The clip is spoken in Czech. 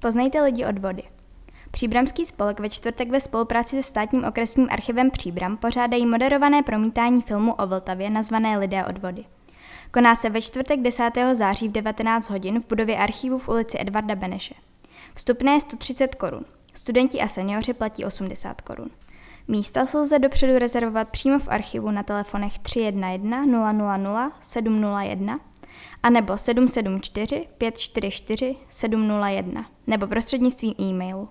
Poznejte lidi od vody. Příbramský spolek ve čtvrtek ve spolupráci se státním okresním archivem Příbram pořádají moderované promítání filmu o Vltavě nazvané Lidé od vody. Koná se ve čtvrtek 10. září v 19 hodin v budově archivu v ulici Edvarda Beneše. Vstupné je 130 korun. Studenti a seniori platí 80 korun. Místa se lze dopředu rezervovat přímo v archivu na telefonech 311 000 701 a nebo 774 544 701 nebo prostřednictvím e-mailu.